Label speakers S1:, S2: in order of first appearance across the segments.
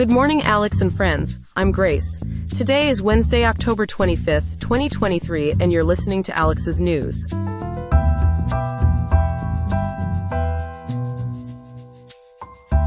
S1: Good morning, Alex and friends. I'm Grace. Today is Wednesday, October 25th, 2023, and you're listening to Alex's News.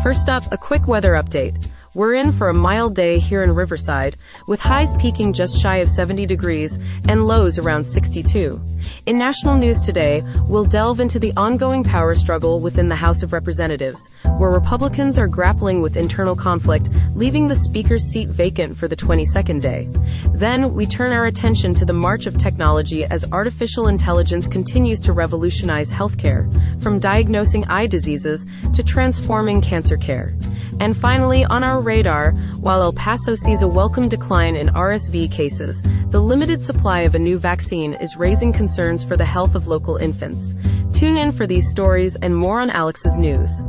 S1: First up, a quick weather update. We're in for a mild day here in Riverside, with highs peaking just shy of 70 degrees and lows around 62. In national news today, we'll delve into the ongoing power struggle within the House of Representatives, where Republicans are grappling with internal conflict, leaving the Speaker's seat vacant for the 22nd day. Then, we turn our attention to the march of technology as artificial intelligence continues to revolutionize healthcare, from diagnosing eye diseases to transforming cancer care. And finally, on our radar, while El Paso sees a welcome decline in RSV cases, the limited supply of a new vaccine is raising concerns for the health of local infants. Tune in for these stories and more on Alex's news.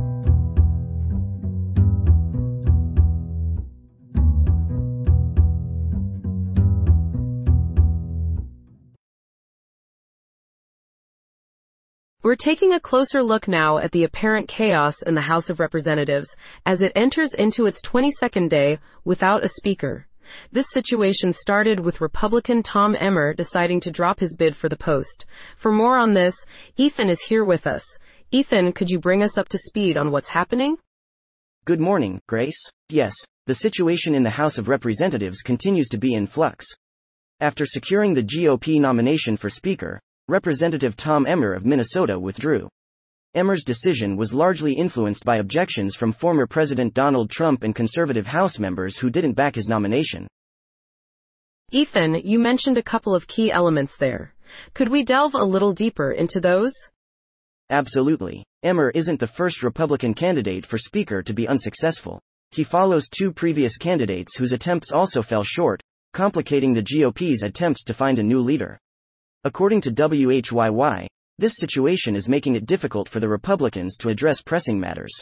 S1: We're taking a closer look now at the apparent chaos in the House of Representatives as it enters into its 22nd day without a speaker. This situation started with Republican Tom Emmer deciding to drop his bid for the post. For more on this, Ethan is here with us. Ethan, could you bring us up to speed on what's happening?
S2: Good morning, Grace. Yes, the situation in the House of Representatives continues to be in flux. After securing the GOP nomination for Speaker, Representative Tom Emmer of Minnesota withdrew. Emmer's decision was largely influenced by objections from former President Donald Trump and conservative House members who didn't back his nomination.
S1: Ethan, you mentioned a couple of key elements there. Could we delve a little deeper into those?
S2: Absolutely. Emmer isn't the first Republican candidate for Speaker to be unsuccessful. He follows two previous candidates whose attempts also fell short, complicating the GOP's attempts to find a new leader. According to WHYY, this situation is making it difficult for the Republicans to address pressing matters.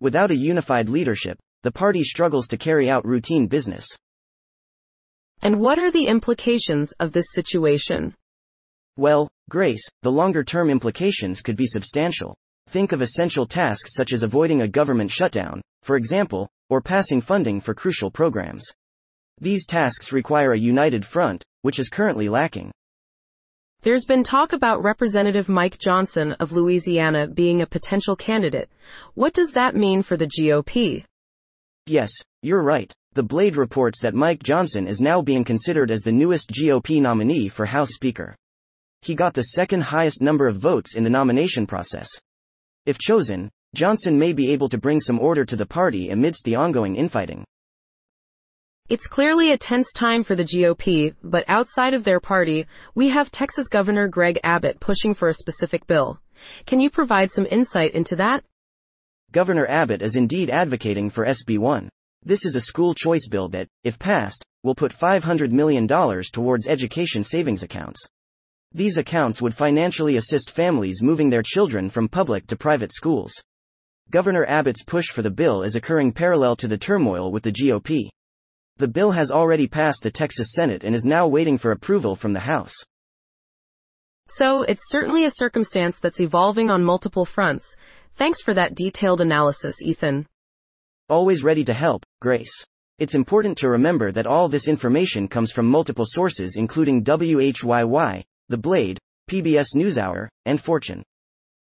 S2: Without a unified leadership, the party struggles to carry out routine business.
S1: And what are the implications of this situation?
S2: Well, Grace, the longer term implications could be substantial. Think of essential tasks such as avoiding a government shutdown, for example, or passing funding for crucial programs. These tasks require a united front, which is currently lacking.
S1: There's been talk about Representative Mike Johnson of Louisiana being a potential candidate. What does that mean for the GOP?
S2: Yes, you're right. The Blade reports that Mike Johnson is now being considered as the newest GOP nominee for House Speaker. He got the second highest number of votes in the nomination process. If chosen, Johnson may be able to bring some order to the party amidst the ongoing infighting.
S1: It's clearly a tense time for the GOP, but outside of their party, we have Texas Governor Greg Abbott pushing for a specific bill. Can you provide some insight into that?
S2: Governor Abbott is indeed advocating for SB 1. This is a school choice bill that, if passed, will put $500 million towards education savings accounts. These accounts would financially assist families moving their children from public to private schools. Governor Abbott's push for the bill is occurring parallel to the turmoil with the GOP. The bill has already passed the Texas Senate and is now waiting for approval from the House.
S1: So, it's certainly a circumstance that's evolving on multiple fronts. Thanks for that detailed analysis, Ethan.
S2: Always ready to help, Grace. It's important to remember that all this information comes from multiple sources including WHYY, The Blade, PBS NewsHour, and Fortune.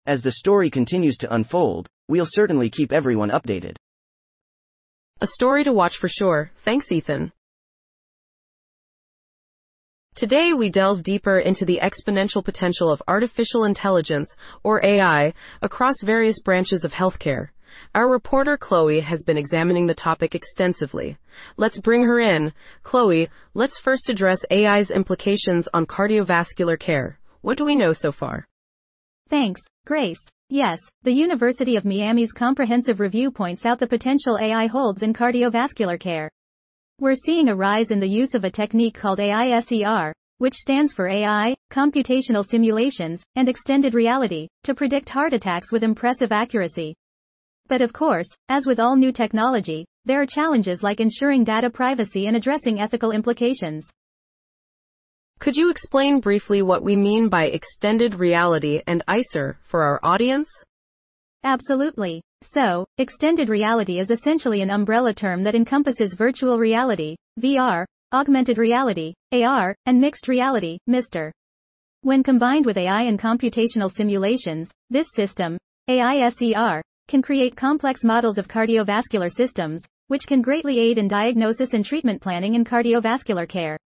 S2: As the story continues to unfold, we'll certainly keep everyone updated.
S1: A story to watch for sure. Thanks, Ethan. Today we delve deeper into the exponential potential of artificial intelligence, or AI, across various branches of healthcare. Our reporter Chloe has been examining the topic extensively. Let's bring her in. Chloe, let's first address AI's implications on cardiovascular care. What do we know so far?
S3: Thanks, Grace. Yes, the University of Miami's comprehensive review points out the potential AI holds in cardiovascular care. We're seeing a rise in the use of a technique called AISER, which stands for AI, computational simulations, and extended reality, to predict heart attacks with impressive accuracy. But of course, as with all new technology, there are challenges like ensuring data privacy and addressing ethical implications.
S1: Could you explain briefly what we mean by extended reality and ISER for our audience?
S3: Absolutely. So, extended reality is essentially an umbrella term that encompasses virtual reality, VR, augmented reality, AR, and mixed reality, MR. When combined with AI and computational simulations, this system, AISER, can create complex models of cardiovascular systems, which can greatly aid in diagnosis and treatment planning in cardiovascular care.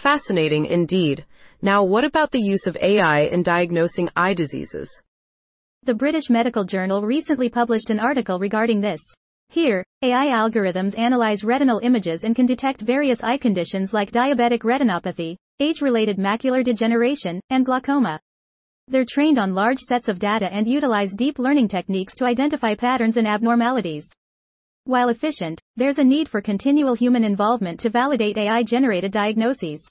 S1: Fascinating indeed. Now, what about the use of AI in diagnosing eye diseases?
S3: The British Medical Journal recently published an article regarding this. Here, AI algorithms analyze retinal images and can detect various eye conditions like diabetic retinopathy, age-related macular degeneration, and glaucoma. They're trained on large sets of data and utilize deep learning techniques to identify patterns and abnormalities. While efficient, there's a need for continual human involvement to validate AI-generated diagnoses.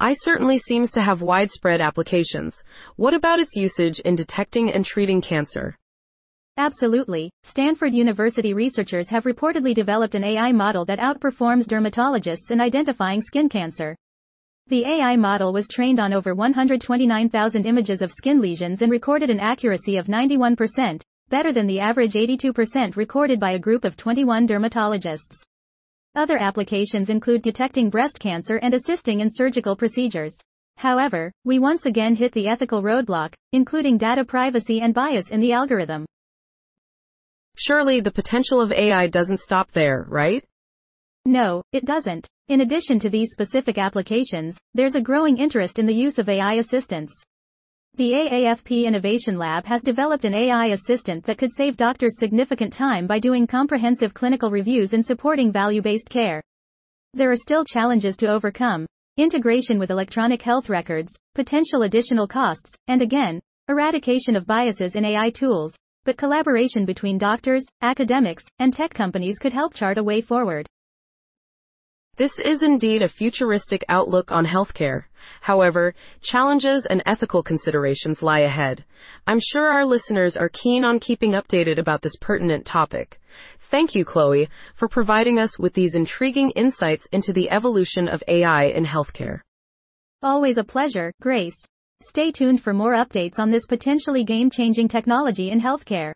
S1: AI certainly seems to have widespread applications. What about its usage in detecting and treating cancer?
S3: Absolutely. Stanford University researchers have reportedly developed an AI model that outperforms dermatologists in identifying skin cancer. The AI model was trained on over 129,000 images of skin lesions and recorded an accuracy of 91%, better than the average 82% recorded by a group of 21 dermatologists. Other applications include detecting breast cancer and assisting in surgical procedures. However, we once again hit the ethical roadblock, including data privacy and bias in the algorithm.
S1: Surely the potential of AI doesn't stop there, right?
S3: No, it doesn't. In addition to these specific applications, there's a growing interest in the use of AI assistants. The AAFP Innovation Lab has developed an AI assistant that could save doctors significant time by doing comprehensive clinical reviews and supporting value-based care. There are still challenges to overcome. Integration with electronic health records, potential additional costs, and again, eradication of biases in AI tools, but collaboration between doctors, academics, and tech companies could help chart a way forward.
S1: This is indeed a futuristic outlook on healthcare. However, challenges and ethical considerations lie ahead. I'm sure our listeners are keen on keeping updated about this pertinent topic. Thank you, Chloe, for providing us with these intriguing insights into the evolution of AI in healthcare.
S3: Always a pleasure, Grace. Stay tuned for more updates on this potentially game changing technology in healthcare.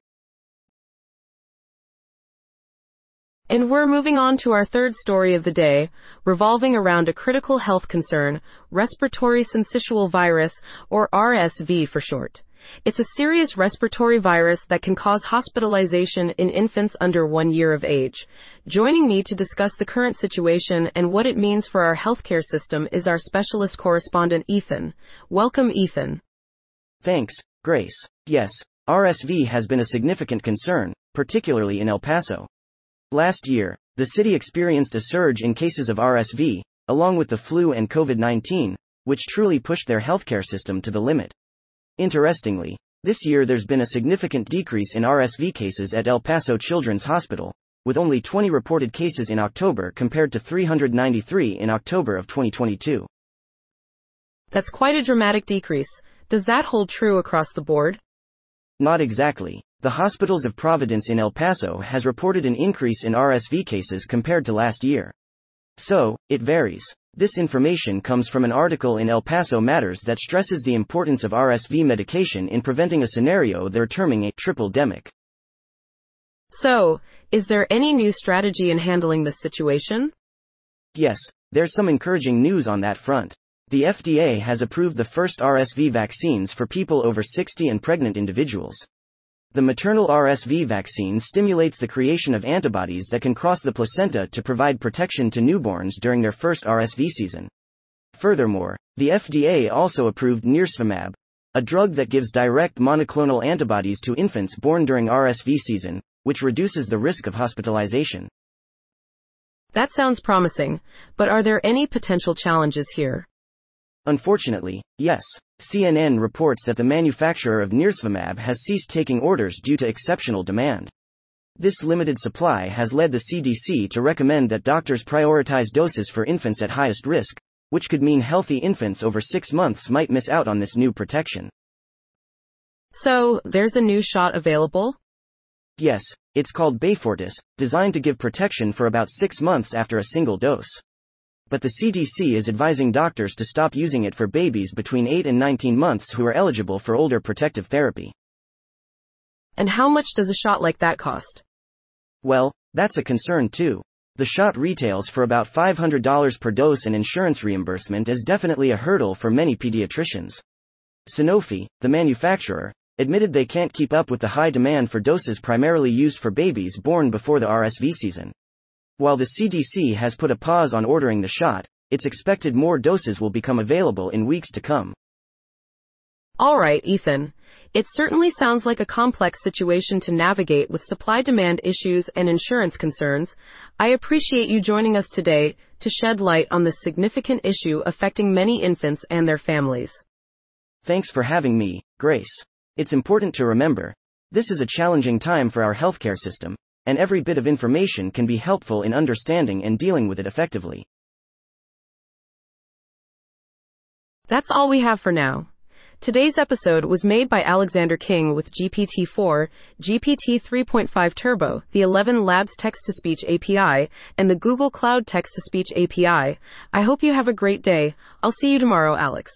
S1: And we're moving on to our third story of the day, revolving around a critical health concern, respiratory syncytial virus, or RSV for short. It's a serious respiratory virus that can cause hospitalization in infants under one year of age. Joining me to discuss the current situation and what it means for our healthcare system is our specialist correspondent Ethan. Welcome, Ethan.
S2: Thanks, Grace. Yes, RSV has been a significant concern, particularly in El Paso. Last year, the city experienced a surge in cases of RSV, along with the flu and COVID 19, which truly pushed their healthcare system to the limit. Interestingly, this year there's been a significant decrease in RSV cases at El Paso Children's Hospital, with only 20 reported cases in October compared to 393 in October of 2022.
S1: That's quite a dramatic decrease. Does that hold true across the board?
S2: Not exactly. The hospitals of Providence in El Paso has reported an increase in RSV cases compared to last year. So, it varies. This information comes from an article in El Paso Matters that stresses the importance of RSV medication in preventing a scenario they're terming a tripledemic.
S1: So, is there any new strategy in handling this situation?
S2: Yes, there's some encouraging news on that front. The FDA has approved the first RSV vaccines for people over 60 and pregnant individuals. The maternal RSV vaccine stimulates the creation of antibodies that can cross the placenta to provide protection to newborns during their first RSV season. Furthermore, the FDA also approved nirsevimab, a drug that gives direct monoclonal antibodies to infants born during RSV season, which reduces the risk of hospitalization.
S1: That sounds promising, but are there any potential challenges here?
S2: Unfortunately, yes. CNN reports that the manufacturer of nirsevimab has ceased taking orders due to exceptional demand. This limited supply has led the CDC to recommend that doctors prioritize doses for infants at highest risk, which could mean healthy infants over six months might miss out on this new protection.
S1: So, there's a new shot available?
S2: Yes, it's called Beyfortus, designed to give protection for about six months after a single dose. But the CDC is advising doctors to stop using it for babies between 8 and 19 months who are eligible for older protective therapy.
S1: And how much does a shot like that cost?
S2: Well, that's a concern too. The shot retails for about $500 per dose, and insurance reimbursement is definitely a hurdle for many pediatricians. Sanofi, the manufacturer, admitted they can't keep up with the high demand for doses primarily used for babies born before the RSV season. While the CDC has put a pause on ordering the shot, it's expected more doses will become available in weeks to come.
S1: All right, Ethan. It certainly sounds like a complex situation to navigate with supply demand issues and insurance concerns. I appreciate you joining us today to shed light on this significant issue affecting many infants and their families.
S2: Thanks for having me, Grace. It's important to remember this is a challenging time for our healthcare system, and every bit of information can be helpful in understanding and dealing with it effectively.
S1: That's all we have for now. Today's episode was made by Alexander King with GPT-4, GPT 3.5 Turbo, the ElevenLabs text-to-speech API, and the Google Cloud text-to-speech API. I hope you have a great day. I'll see you tomorrow, Alex.